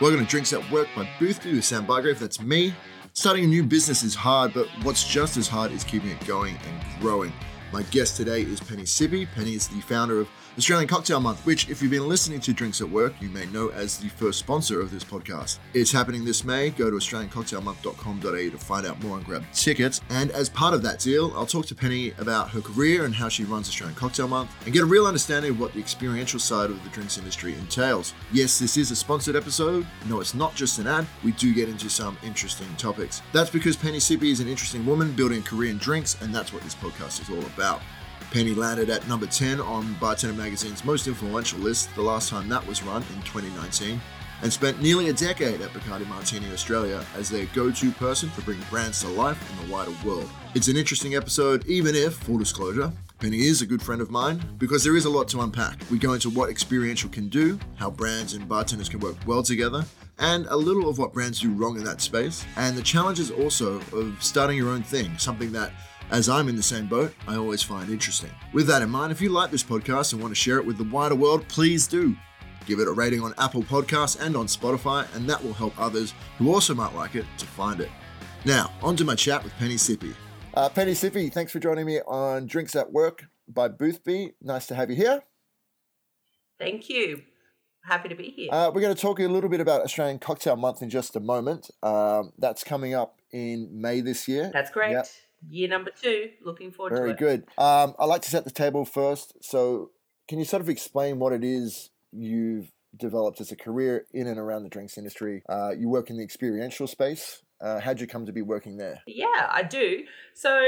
Welcome to Drinks at Work by Boothby with Sam Bygrave. That's me. Starting a new business is hard, but what's just as hard is keeping it going and growing. My guest today is Penny Sippe. Penny is the founder of Australian Cocktail Month, which, if you've been listening to Drinks at Work, you may know as the first sponsor of this podcast. It's happening this May. Go to AustralianCocktailMonth.com.au to find out more and grab tickets. And as part of that deal, I'll talk to Penny about her career and how she runs Australian Cocktail Month and get a real understanding of what the experiential side of the drinks industry entails. Yes, this is a sponsored episode. No, it's not just an ad. We do get into some interesting topics. That's because Penny Sippe is an interesting woman building a career in drinks, and that's what this podcast is all about. Penny landed at number 10 on Bartender Magazine's most influential list the last time that was run in 2019, and spent nearly a decade at Bacardi Martini Australia as their go to person for bringing brands to life in the wider world. It's an interesting episode, even if, full disclosure, Penny is a good friend of mine because there is a lot to unpack. We go into what experiential can do, how brands and bartenders can work well together, and a little of what brands do wrong in that space, and the challenges also of starting your own thing, something that as I'm in the same boat, I always find interesting. With that in mind, if you like this podcast and want to share it with the wider world, please do. Give it a rating on Apple Podcasts and on Spotify, and that will help others who also might like it to find it. Now, on to my chat with Penny Sippe. Uh, Penny Sippe, thanks for joining me on Drinks at Work by Boothby. Nice to have you here. Thank you. Happy to be here. Uh, we're going to talk a little bit about Australian Cocktail Month in just a moment. Um, that's coming up in May this year. That's correct. Yep year number two. Looking forward Very to it. Very good. Um, I'd like to set the table first. So, can you sort of explain what it is you've developed as a career in and around the drinks industry? Uh, you work in the experiential space. Uh, how'd you come to be working there? Yeah, I do. So,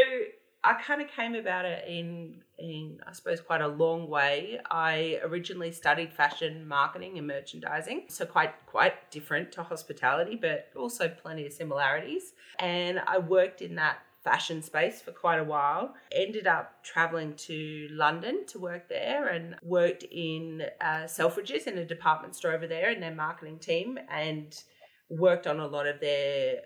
I kind of came about it in in I suppose quite a long way. I originally studied fashion marketing and merchandising, so quite quite different to hospitality, but also plenty of similarities. And I worked in that fashion space for quite a while. Ended up traveling to London to work there and worked in uh, Selfridges in a department store over there in their marketing team and worked on a lot of their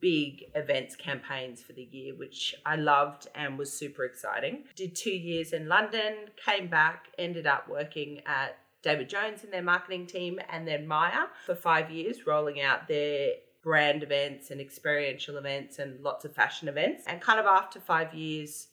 big events campaigns for the year, which I loved and was super exciting. Did two years in London, came back, ended up working at David Jones in their marketing team and then Myer for five years, rolling out their brand events and experiential events and lots of fashion events. And kind of after five years,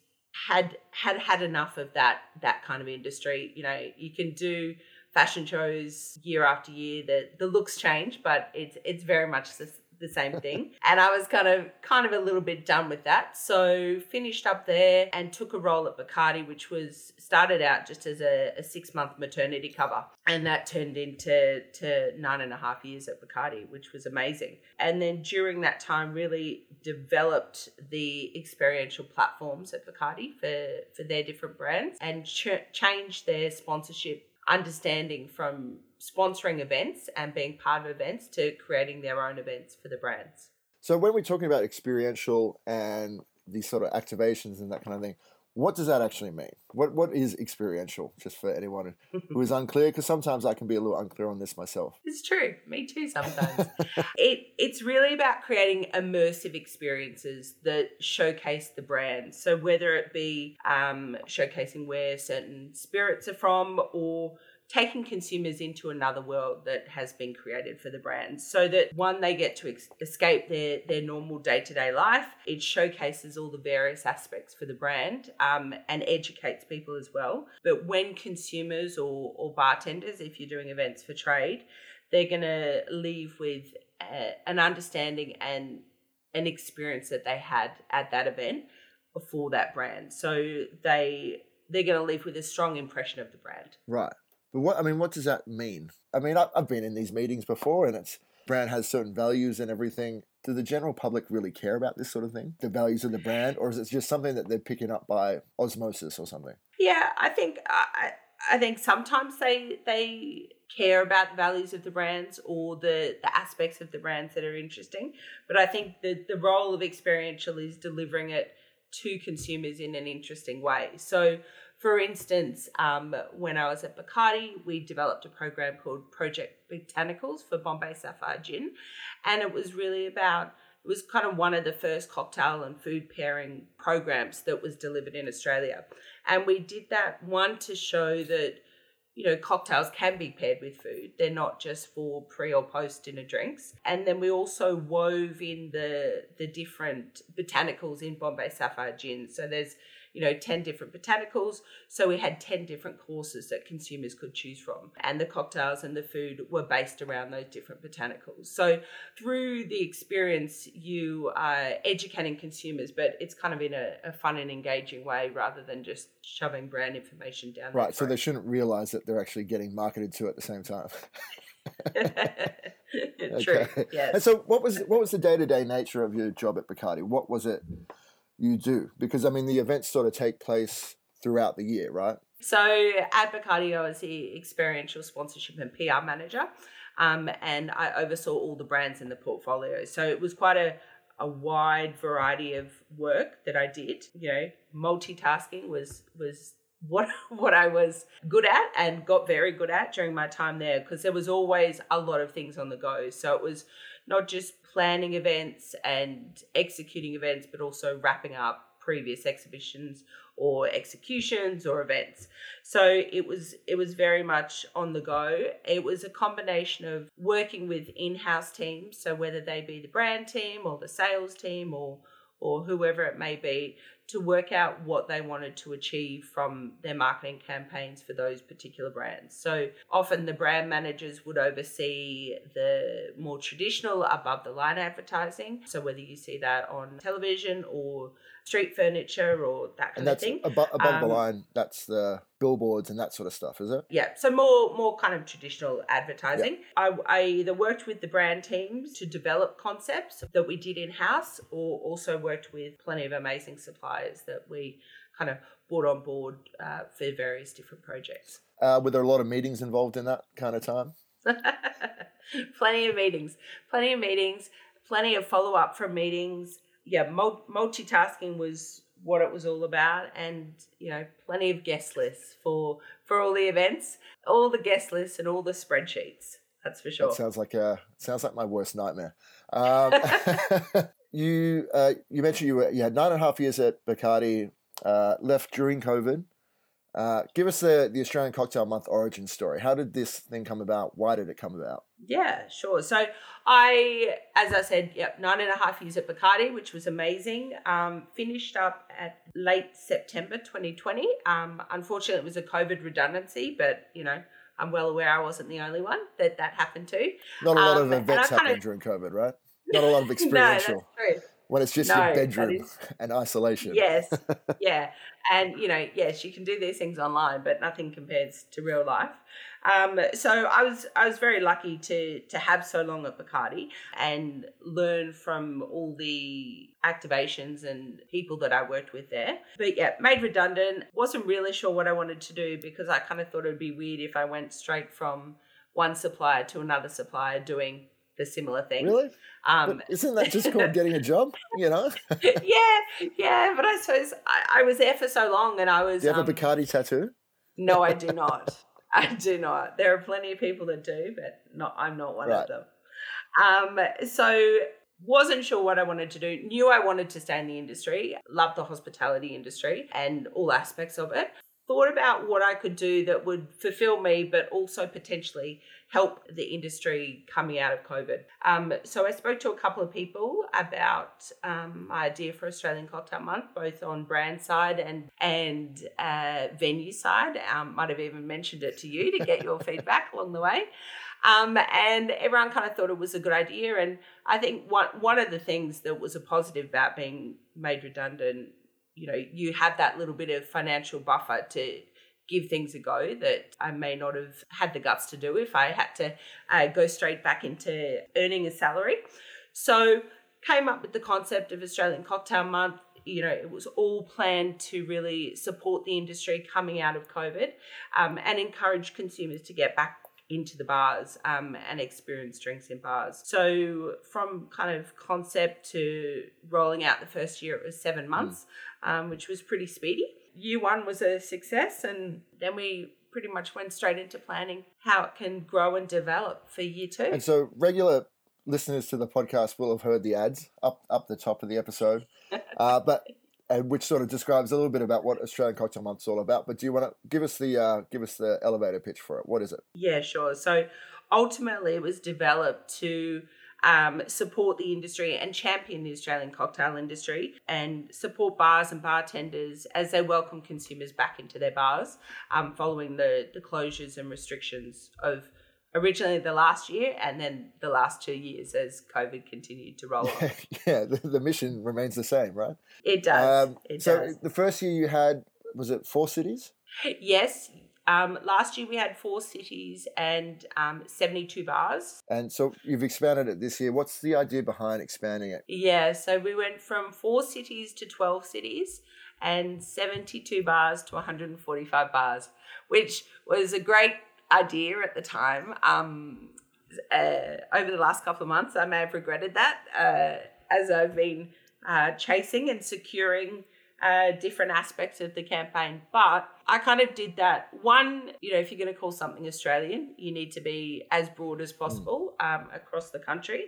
had had had enough of that that kind of industry. You know, you can do fashion shows year after year. The the looks change, but it's it's very much the, the same thing. and I was kind of kind of a little bit done with that. So finished up there and took a role at Bacardi, which was started out just as a, a six month maternity cover. And that turned into to nine and a half years at Bacardi, which was amazing. And then during that time really developed the experiential platforms at Bacardi for, for their different brands and ch- changed their sponsorship understanding from sponsoring events and being part of events to creating their own events for the brands. So when we're talking about experiential and these sort of activations and that kind of thing, what does that actually mean? What what is experiential? Just for anyone who is unclear, because sometimes I can be a little unclear on this myself. It's true. Me too. Sometimes it it's really about creating immersive experiences that showcase the brand. So whether it be um, showcasing where certain spirits are from, or taking consumers into another world that has been created for the brand so that one they get to ex- escape their their normal day-to-day life. It showcases all the various aspects for the brand um, and educates people as well. But when consumers or, or bartenders if you're doing events for trade they're going to leave with a, an understanding and an experience that they had at that event for that brand. So they they're going to leave with a strong impression of the brand. Right but what I mean, what does that mean? I mean, I've been in these meetings before, and it's brand has certain values and everything. Do the general public really care about this sort of thing, the values of the brand, or is it just something that they're picking up by osmosis or something? Yeah, I think I I think sometimes they they care about the values of the brands or the the aspects of the brands that are interesting. But I think the the role of experiential is delivering it to consumers in an interesting way. So for instance, um, when I was at Bacardi, we developed a program called Project Botanicals for Bombay Sapphire Gin. And it was really about, it was kind of one of the first cocktail and food pairing programs that was delivered in Australia. And we did that, one, to show that you know, cocktails can be paired with food. They're not just for pre or post dinner drinks. And then we also wove in the the different botanicals in Bombay Sapphire gin. So there's you know 10 different botanicals so we had 10 different courses that consumers could choose from and the cocktails and the food were based around those different botanicals so through the experience you are educating consumers but it's kind of in a, a fun and engaging way rather than just shoving brand information down right so they shouldn't realize that they're actually getting marketed to at the same time True. Okay. Yes. And so, what was what was the day to day nature of your job at Bacardi? What was it you do? Because I mean, the events sort of take place throughout the year, right? So at Bacardi, I was the experiential sponsorship and PR manager, um, and I oversaw all the brands in the portfolio. So it was quite a a wide variety of work that I did. You know, multitasking was was what what I was good at and got very good at during my time there because there was always a lot of things on the go. So it was not just planning events and executing events, but also wrapping up previous exhibitions or executions or events. So it was it was very much on the go. It was a combination of working with in-house teams, so whether they be the brand team or the sales team or or whoever it may be to work out what they wanted to achieve from their marketing campaigns for those particular brands. So often the brand managers would oversee the more traditional above the line advertising. So whether you see that on television or street furniture or that kind and that's of thing. Above, above um, the line, that's the billboards and that sort of stuff, is it? Yeah. So more more kind of traditional advertising. I, I either worked with the brand teams to develop concepts that we did in house, or also worked with plenty of amazing suppliers that we kind of brought on board uh, for various different projects. Uh, were there a lot of meetings involved in that kind of time? plenty of meetings, plenty of meetings, plenty of follow up from meetings yeah, multitasking was what it was all about, and you know, plenty of guest lists for for all the events, all the guest lists and all the spreadsheets. That's for sure. That sounds like a sounds like my worst nightmare. Um, you uh, you mentioned you were you had nine and a half years at Bacardi, uh, left during COVID. Uh, give us the, the Australian Cocktail Month origin story. How did this thing come about? Why did it come about? Yeah, sure. So I, as I said, yep, nine and a half years at Bacardi, which was amazing. Um, finished up at late September 2020. Um, unfortunately, it was a COVID redundancy, but you know, I'm well aware I wasn't the only one that that happened to. Not a lot um, of events happening of... during COVID, right? Not a lot of experiential. no, that's true when it's just no, your bedroom is, and isolation. Yes, yeah, and you know, yes, you can do these things online, but nothing compares to real life. Um, so I was I was very lucky to to have so long at Bacardi and learn from all the activations and people that I worked with there. But yeah, made redundant. wasn't really sure what I wanted to do because I kind of thought it'd be weird if I went straight from one supplier to another supplier doing the similar thing. Really? Um, isn't that just called getting a job? You know? yeah, yeah. But I suppose I, I, was there for so long, and I was. Do you have um, a Bacardi tattoo? No, I do not. I do not. There are plenty of people that do, but not. I'm not one right. of them. Um, so wasn't sure what I wanted to do. Knew I wanted to stay in the industry. Loved the hospitality industry and all aspects of it. Thought about what I could do that would fulfill me, but also potentially help the industry coming out of COVID. Um, so I spoke to a couple of people about um, my idea for Australian Cocktail Month, both on brand side and and uh, venue side. Um, might have even mentioned it to you to get your feedback along the way. Um, and everyone kind of thought it was a good idea. And I think one one of the things that was a positive about being made redundant, you know, you have that little bit of financial buffer to give things a go that I may not have had the guts to do if I had to uh, go straight back into earning a salary. So came up with the concept of Australian Cocktail Month. You know, it was all planned to really support the industry coming out of COVID um, and encourage consumers to get back into the bars um, and experience drinks in bars. So, from kind of concept to rolling out the first year, it was seven months, mm. um, which was pretty speedy year one was a success, and then we pretty much went straight into planning how it can grow and develop for year two. And so, regular listeners to the podcast will have heard the ads up up the top of the episode, uh, but and which sort of describes a little bit about what Australian Cocktail Month's all about. But do you want to give us the uh, give us the elevator pitch for it? What is it? Yeah, sure. So ultimately, it was developed to um, support the industry and champion the Australian cocktail industry and support bars and bartenders as they welcome consumers back into their bars um, following the, the closures and restrictions of originally the last year and then the last two years as COVID continued to roll on. yeah, the, the mission remains the same, right? It does. Um, it so does. the first year you had, was it four cities? Yes, um, last year we had four cities and um, 72 bars. And so you've expanded it this year. What's the idea behind expanding it? Yeah, so we went from four cities to 12 cities and 72 bars to 145 bars, which was a great idea at the time. Um, uh, over the last couple of months, I may have regretted that uh, as I've been uh, chasing and securing uh, different aspects of the campaign. But I kind of did that. One, you know, if you're going to call something Australian, you need to be as broad as possible um, across the country.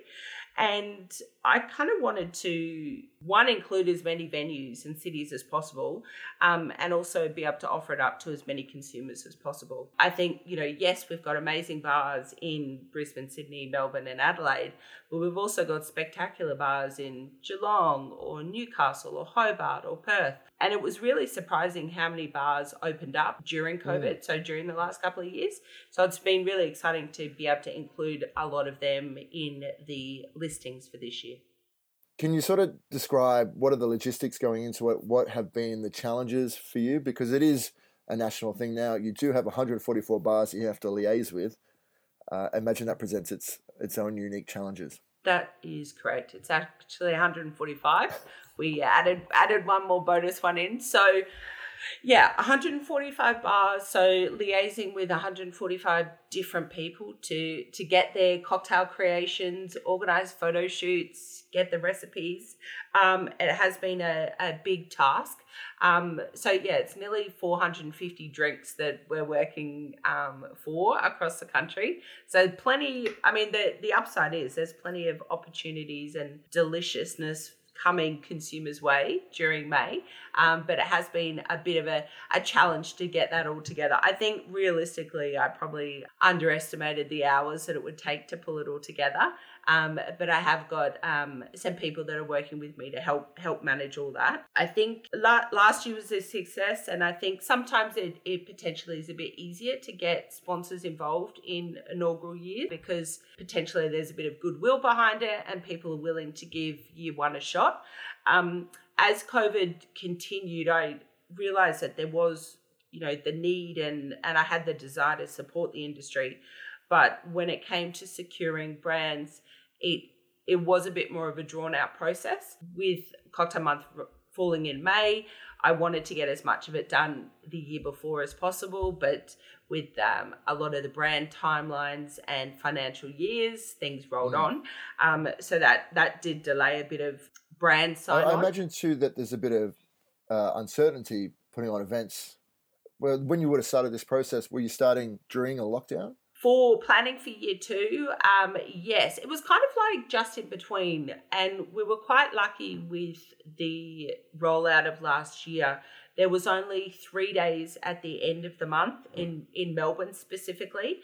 And I kind of wanted to, one, include as many venues and cities as possible, um, and also be able to offer it up to as many consumers as possible. I think, you know, yes, we've got amazing bars in Brisbane, Sydney, Melbourne, and Adelaide, but we've also got spectacular bars in Geelong or Newcastle or Hobart or Perth. And it was really surprising how many bars opened up during COVID, mm. so during the last couple of years. So it's been really exciting to be able to include a lot of them in the listings for this year. Can you sort of describe what are the logistics going into it? What have been the challenges for you? Because it is a national thing now. You do have 144 bars you have to liaise with. Uh, imagine that presents its its own unique challenges. That is correct. It's actually 145. We added added one more bonus one in. So yeah, 145 bars. So liaising with 145 different people to to get their cocktail creations, organize photo shoots, get the recipes. Um, it has been a, a big task. Um, so yeah, it's nearly 450 drinks that we're working um, for across the country. So plenty. I mean, the the upside is there's plenty of opportunities and deliciousness coming consumers' way during May. Um, but it has been a bit of a, a challenge to get that all together. I think realistically, I probably underestimated the hours that it would take to pull it all together. Um, but I have got um, some people that are working with me to help help manage all that. I think la- last year was a success, and I think sometimes it, it potentially is a bit easier to get sponsors involved in inaugural year because potentially there's a bit of goodwill behind it, and people are willing to give year one a shot. Um, as COVID continued, I realized that there was you know the need and and I had the desire to support the industry but when it came to securing brands, it it was a bit more of a drawn out process. With Cocktail Month falling in May, I wanted to get as much of it done the year before as possible, but with um, a lot of the brand timelines and financial years, things rolled mm. on. Um, so that that did delay a bit of brand sign. I, I imagine too that there's a bit of uh, uncertainty putting on events. Well, when you would have started this process, were you starting during a lockdown? For planning for year two, um, yes, it was kind of like just in between. And we were quite lucky with the rollout of last year. There was only three days at the end of the month in, in Melbourne specifically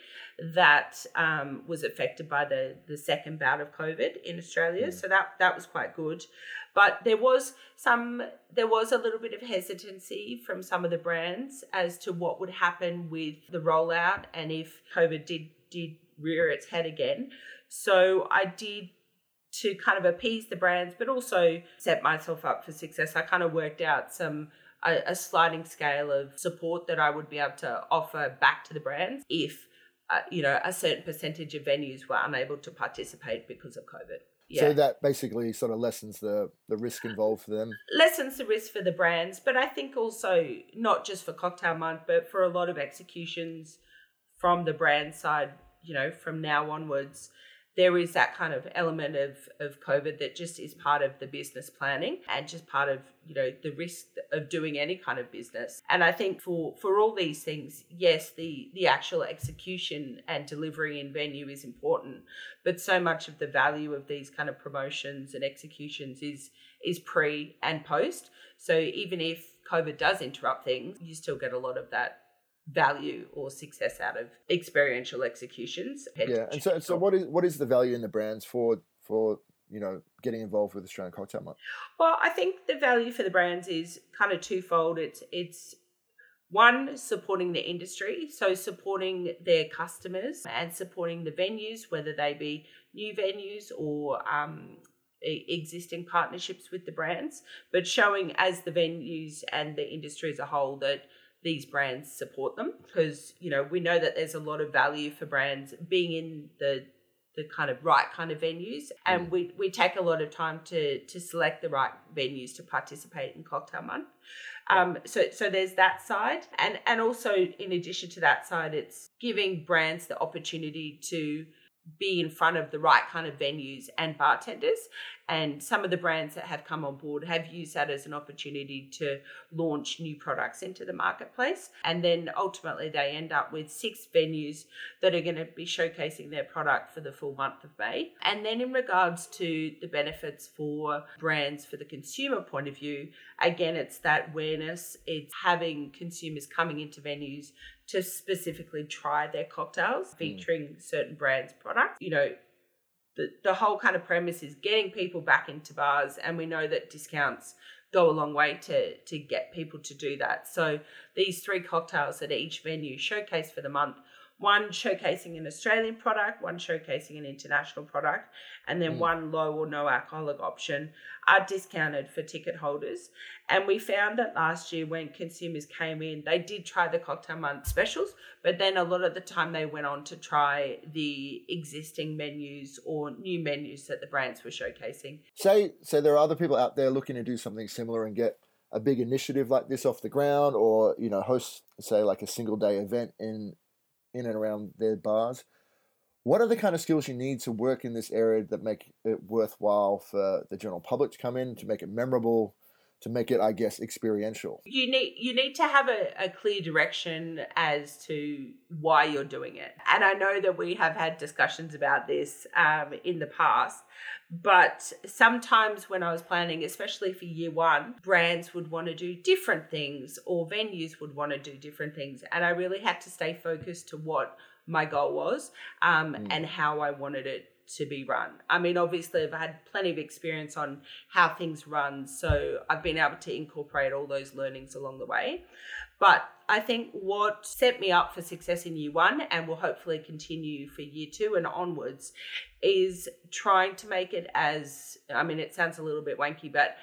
that um, was affected by the, the second bout of COVID in Australia. Mm. So that, that was quite good. But there was some, there was a little bit of hesitancy from some of the brands as to what would happen with the rollout and if COVID did did rear its head again. So I did to kind of appease the brands, but also set myself up for success. I kind of worked out some a, a sliding scale of support that I would be able to offer back to the brands if uh, you know a certain percentage of venues were unable to participate because of COVID. Yeah. So that basically sort of lessens the, the risk involved for them. Lessens the risk for the brands, but I think also not just for Cocktail Month, but for a lot of executions from the brand side, you know, from now onwards, there is that kind of element of, of COVID that just is part of the business planning and just part of, you know, the risk of doing any kind of business. And I think for, for all these things, yes, the, the actual execution and delivery in venue is important, but so much of the value of these kind of promotions and executions is is pre and post. So even if COVID does interrupt things, you still get a lot of that value or success out of experiential executions. Yeah, and so so what is what is the value in the brands for for you know getting involved with Australian Cocktail Month? Well, I think the value for the brands is kind of twofold. It's it's one supporting the industry so supporting their customers and supporting the venues whether they be new venues or um, existing partnerships with the brands but showing as the venues and the industry as a whole that these brands support them because you know we know that there's a lot of value for brands being in the the kind of right kind of venues and mm. we, we take a lot of time to to select the right venues to participate in cocktail month um, so so there's that side and and also in addition to that side it's giving brands the opportunity to be in front of the right kind of venues and bartenders. And some of the brands that have come on board have used that as an opportunity to launch new products into the marketplace. And then ultimately, they end up with six venues that are going to be showcasing their product for the full month of May. And then, in regards to the benefits for brands for the consumer point of view, again, it's that awareness, it's having consumers coming into venues to specifically try their cocktails hmm. featuring mm. certain brands' products. You know, the, whole kind of premise is getting people back into bars, and we know that discounts go a long way to to get people to do that. So these three cocktails at each venue showcase for the month one showcasing an Australian product, one showcasing an international product, and then mm. one low or no alcoholic option are discounted for ticket holders. And we found that last year when consumers came in, they did try the cocktail month specials, but then a lot of the time they went on to try the existing menus or new menus that the brands were showcasing. Say, so there are other people out there looking to do something similar and get a big initiative like this off the ground or you know host say like a single day event in in and around their bars. What are the kind of skills you need to work in this area that make it worthwhile for the general public to come in, to make it memorable, to make it, I guess, experiential? You need you need to have a, a clear direction as to why you're doing it. And I know that we have had discussions about this um, in the past, but sometimes when I was planning, especially for year one, brands would want to do different things or venues would want to do different things. And I really had to stay focused to what my goal was um, mm. and how I wanted it to be run. I mean, obviously, I've had plenty of experience on how things run, so I've been able to incorporate all those learnings along the way. But I think what set me up for success in year one and will hopefully continue for year two and onwards is trying to make it as I mean, it sounds a little bit wanky, but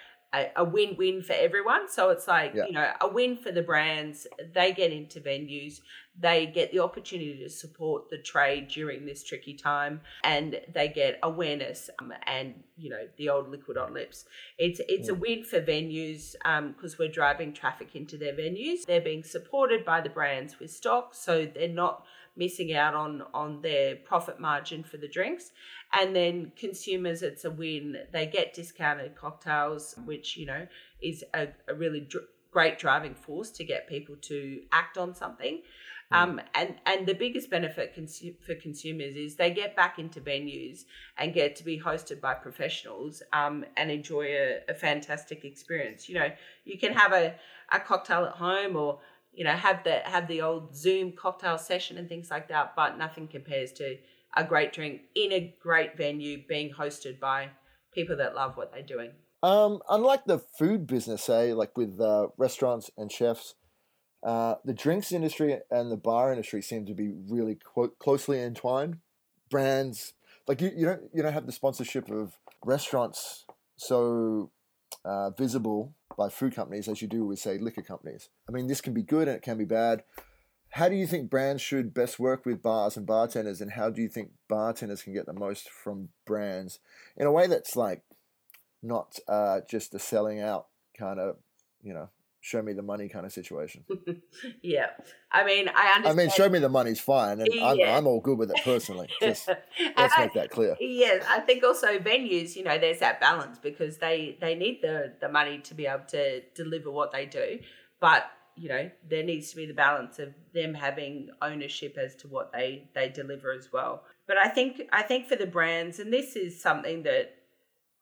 a, win-win for everyone. So it's like, yeah. you know, a win for the brands. They get into venues, they get the opportunity to support the trade during this tricky time, and they get awareness um, and you know the old liquid on lips. It's it's a win for venues because um, we're driving traffic into their venues. They're being supported by the brands with stock, so they're not missing out on on their profit margin for the drinks and then consumers it's a win they get discounted cocktails which you know is a, a really dr- great driving force to get people to act on something mm. um, and and the biggest benefit consu- for consumers is they get back into venues and get to be hosted by professionals um, and enjoy a, a fantastic experience. You know, you can have a, a cocktail at home or you know have the have the old Zoom cocktail session and things like that, but nothing compares to a great drink in a great venue being hosted by people that love what they're doing. Um, unlike the food business, say like with uh, restaurants and chefs, uh, the drinks industry and the bar industry seem to be really closely entwined. Brands like you, you don't you don't have the sponsorship of restaurants so uh, visible by food companies as you do with, say, liquor companies. I mean, this can be good and it can be bad. How do you think brands should best work with bars and bartenders, and how do you think bartenders can get the most from brands in a way that's like not uh, just a selling out kind of, you know, show me the money kind of situation. yeah. I mean, I understand. I mean, show me the money's fine, and I'm, I'm all good with it personally. Just let's I- make that clear. Yes, I think also venues, you know, there's that balance because they they need the the money to be able to deliver what they do, but you know there needs to be the balance of them having ownership as to what they they deliver as well. But I think I think for the brands, and this is something that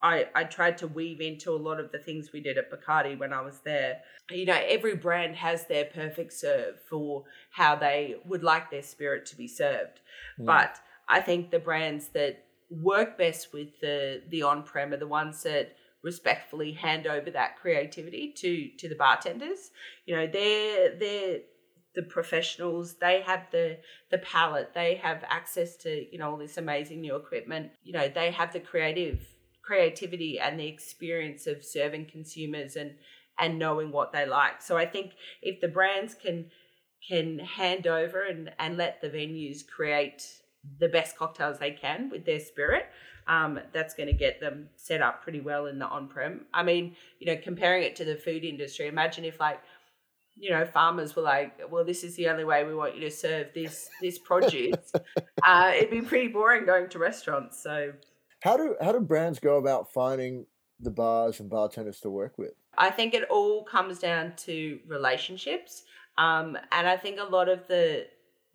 I I tried to weave into a lot of the things we did at Bacardi when I was there. You know, every brand has their perfect serve for how they would like their spirit to be served. Mm. But I think the brands that work best with the the on prem are the ones that respectfully hand over that creativity to to the bartenders. You know, they're they're the professionals. They have the the palate. They have access to you know all this amazing new equipment. You know, they have the creative creativity and the experience of serving consumers and and knowing what they like. So I think if the brands can can hand over and, and let the venues create the best cocktails they can with their spirit, um, that's going to get them set up pretty well in the on prem. I mean, you know, comparing it to the food industry, imagine if like, you know, farmers were like, well, this is the only way we want you to serve this this produce. uh, it'd be pretty boring going to restaurants. So How do how do brands go about finding the bars and bartenders to work with? I think it all comes down to relationships, um, and I think a lot of the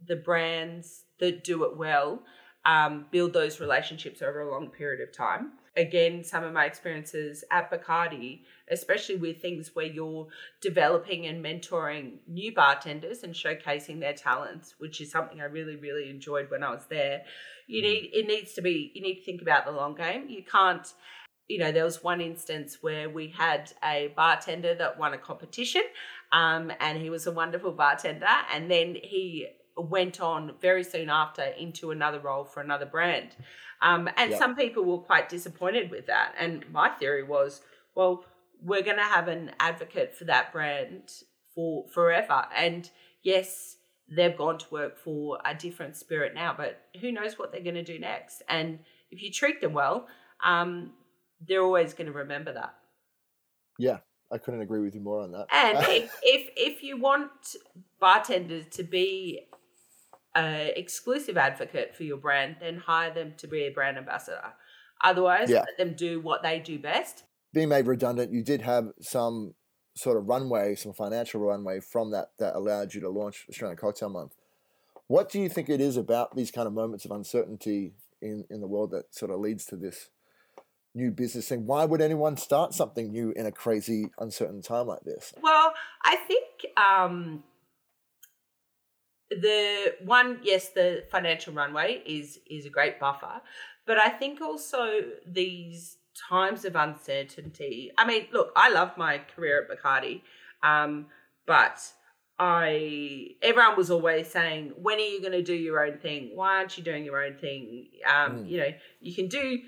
the brands that do it well um, build those relationships over a long period of time. Again, some of my experiences at Bacardi, especially with things where you're developing and mentoring new bartenders and showcasing their talents, which is something I really, really enjoyed when I was there. You need it needs to be you need to think about the long game. You can't you know, there was one instance where we had a bartender that won a competition, um, and he was a wonderful bartender, and then he went on very soon after into another role for another brand. Um, and Yep. some people were quite disappointed with that. And my theory was, well, we're going to have an advocate for that brand for forever. And yes, they've gone to work for a different spirit now, but who knows what they're going to do next? And if you treat them well, um, they're always going to remember that. Yeah, I couldn't agree with you more on that. And if, if if you want bartenders to be an exclusive advocate for your brand, then hire them to be a brand ambassador. Otherwise, Yeah. let them do what they do best. Being made redundant, you did have some sort of runway, some financial runway from that that allowed you to launch Australian Cocktail Month. What do you think it is about these kind of moments of uncertainty in, in the world that sort of leads to this new business thing? Why would anyone start something new in a crazy, uncertain time like this? Well, I think um, the one, yes, the financial runway is is a great buffer, but I think also these times of uncertainty. I mean, look, I love my career at Bacardi, um, but I everyone was always saying, "When are you going to do your own thing? Why aren't you doing your own thing?" Um, Mm. You know, you can do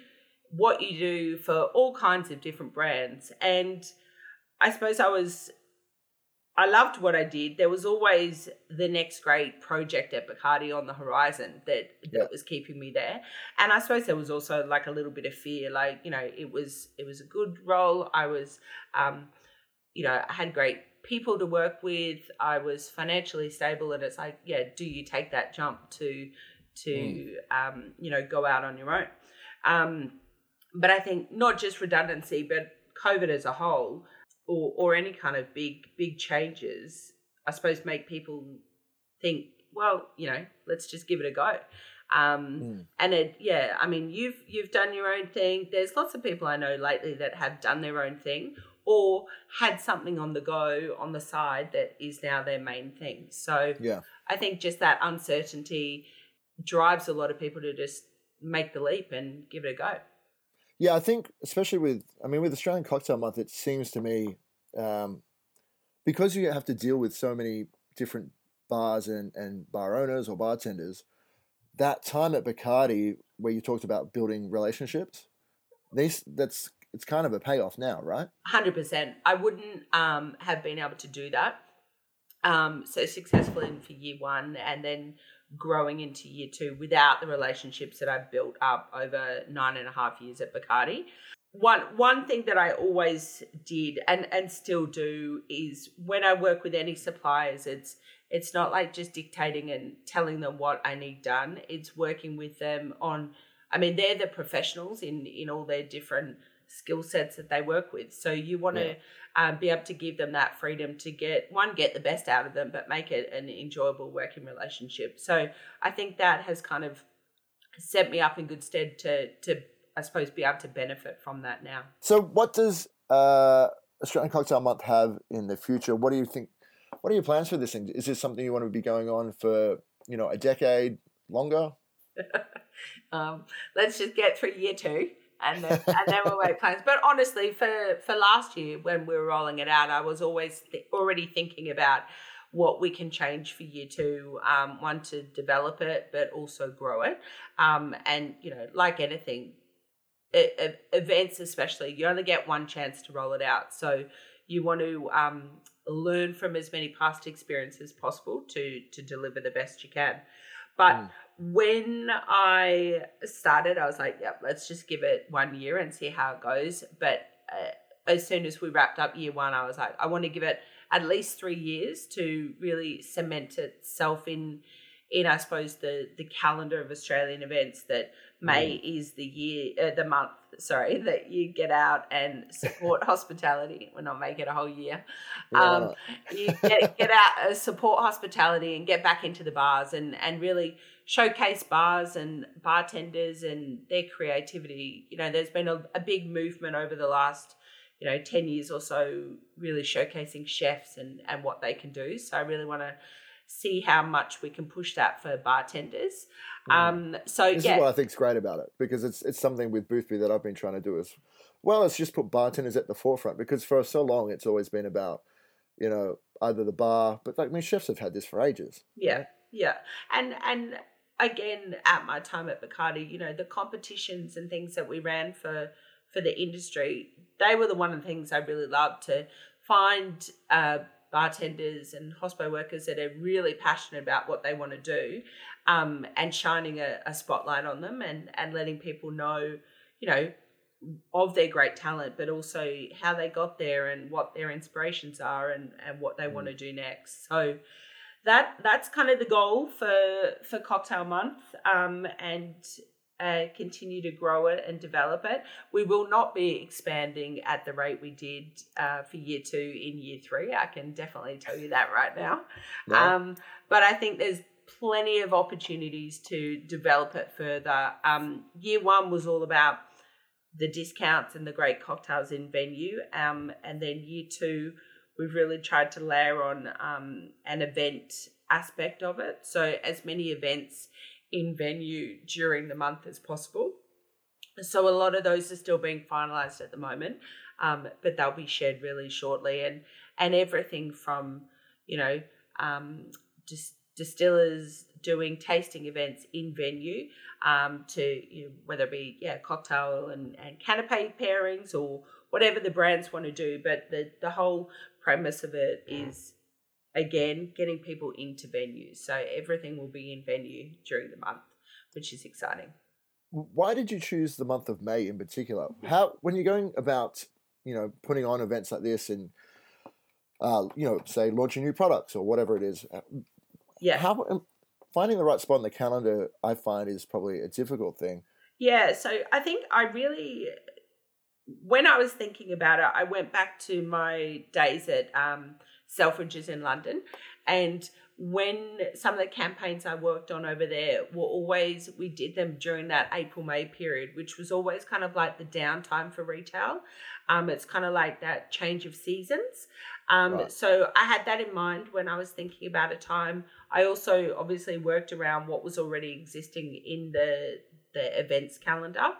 what you do for all kinds of different brands, and I suppose I was I loved what I did. There was always the next great project at Bacardi on the horizon that that Yeah. was keeping me there. And I suppose there was also like a little bit of fear. Like, you know, it was it was a good role. I was um, you know, I had great people to work with. I was financially stable and it's like, yeah, do you take that jump to to um, you know, go out on your own? Um, but I think not just redundancy, but COVID as a whole, or or any kind of big big changes, I suppose make people think, well, you know, let's just give it a go. Um, Mm. And it, yeah, I mean, you've you've done your own thing. There's lots of people I know lately that have done their own thing or had something on the go on the side that is now their main thing. So Yeah. I think just that uncertainty drives a lot of people to just make the leap and give it a go. Yeah, I think especially with I mean with Australian Cocktail Month, it seems to me um, because you have to deal with so many different bars and, and bar owners or bartenders. That time at Bacardi where you talked about building relationships, these that's it's kind of a payoff now, right? Hundred percent. I wouldn't um, have been able to do that um, so successfully for year one, and then growing into year two without the relationships that I've built up over nine and a half years at Bacardi. one one thing that I always did and and still do is when I work with any suppliers, it's it's not like just dictating and telling them what I need done. It's working with them on. I mean, they're the professionals in in all their different skill sets that they work with. So you want to um, be able to give them that freedom to get one, get the best out of them, but make it an enjoyable working relationship. So I think that has kind of set me up in good stead to to I suppose be able to benefit from that now. So what does uh, Australian Cocktail Month have in the future? What do you think? What are your plans for this thing? Is this something you want to be going on for you know a decade longer? um, let's just get through year two and then and then we'll make plans. But honestly, for for last year when we were rolling it out, I was always th- already thinking about what we can change for year two. Um, one to develop it, but also grow it. Um, and you know, like anything, it, it, events especially, you only get one chance to roll it out. So you want to um, learn from as many past experiences possible to to deliver the best you can. But mm when I started, I was like, yep, let's just give it one year and see how it goes. But uh, as soon as we wrapped up year one, I was like, I want to give it at least three years to really cement itself in, in I suppose the the calendar of Australian events. That May mm. is the year, uh, the month, sorry, that you get out and support hospitality. We're not making a whole year. Um, you get, get out, uh, support hospitality, and get back into the bars and and really showcase bars and bartenders and their creativity. You know, there's been a, a big movement over the last, you know, 10 years or so, really showcasing chefs and, and what they can do. So I really want to see how much we can push that for bartenders. Mm. Um, so this yeah. is what I think is great about it because it's it's something with Boothby that I've been trying to do is well. It's just put bartenders at the forefront because for so long it's always been about you know either the bar, but like I mean chefs have had this for ages. Yeah, right? yeah, and and again at my time at Bacardi, you know, the competitions and things that we ran for for the industry, they were the one of the things I really loved to find uh, bartenders and hospo workers that are really passionate about what they want to do, um, and shining a, a spotlight on them and and letting people know, you know, of their great talent, but also how they got there and what their inspirations are and and what they mm. want to do next. So that that's kind of the goal for for cocktail month um, and uh, continue to grow it and develop it. We will not be expanding at the rate we did uh, for year two in year three. I can definitely tell you that right now. No. um, but i think there's plenty of opportunities to develop it further. Um, year one was all about the discounts and the great cocktails in venue um, and then year two we've really tried to layer on um, an event aspect of it. So, as many events in venue during the month as possible. So, a lot of those are still being finalized at the moment, um, but they'll be shared really shortly. And, and everything from, you know, um, just distillers doing tasting events in venue um, to you know, whether it be yeah cocktail and, and canapé pairings or whatever the brands want to do but the, the whole premise of it is again getting people into venues. So everything will be in venue during the month, which is exciting. Why did you choose the month of May in particular? How when you're going about, you know, putting on events like this and uh, you know, say launching new products or whatever it is. Uh, yeah. How finding the right spot in the calendar, I find, is probably a difficult thing. Yeah, so I think I really when I was thinking about it, I went back to my days at um, Selfridges in London, and when some of the campaigns I worked on over there were always we did them during that April May period, which was always kind of like the downtime for retail. Um, it's kind of like that change of seasons. Um, right. So I had that in mind when I was thinking about a time. I also obviously worked around what was already existing in the the events calendar.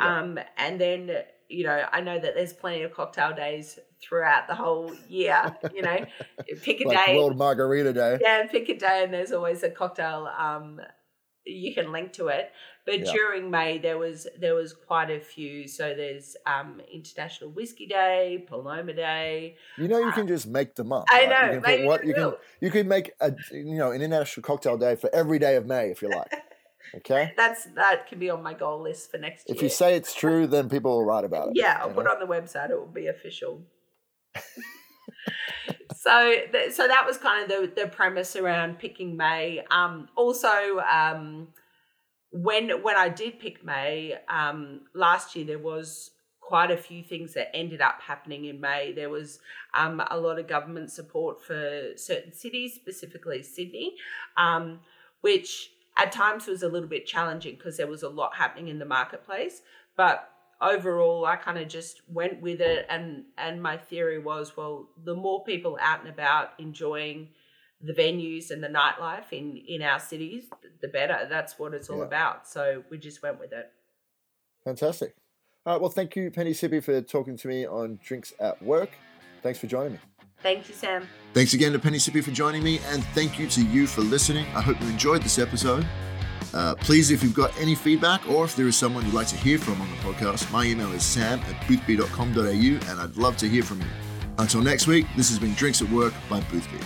Um, and then you know, I know that there's plenty of cocktail days throughout the whole year. You know, pick a like day. World Margarita Day. Yeah, pick a day, and there's always a cocktail. Um, you can link to it. But yeah. during May, there was there was quite a few. So there's um, International Whiskey Day, Paloma Day. You know, you uh, can just make them up. I know. You can, what, you can you can make a you know an international cocktail day for every day of May if you like. Okay. That's that can be on my goal list for next year. If you say it's true, then people will write about it. Yeah, I'll put know? it on the website. It will be official. so, th- so that was kind of the, the premise around picking May. Um, also, um, when when I did pick May um, last year, there was quite a few things that ended up happening in May. There was um, a lot of government support for certain cities, specifically Sydney, um, which at times it was a little bit challenging because there was a lot happening in the marketplace. But overall, I kind of just went with it, and and my theory was, well, the more people out and about enjoying the venues and the nightlife in in our cities, the better. That's what it's all Yeah. about. So we just went with it. Fantastic. All right. Well, thank you, Penny Sippe, for talking to me on Drinks at Work. Thanks for joining me. Thank you, Sam. Thanks again to Penny Sippe for joining me, and thank you to you for listening. I hope you enjoyed this episode. Uh, please, if you've got any feedback or if there is someone you'd like to hear from on the podcast, my email is sam at boothby.com.au and I'd love to hear from you. Until next week, this has been Drinks at Work by Boothby.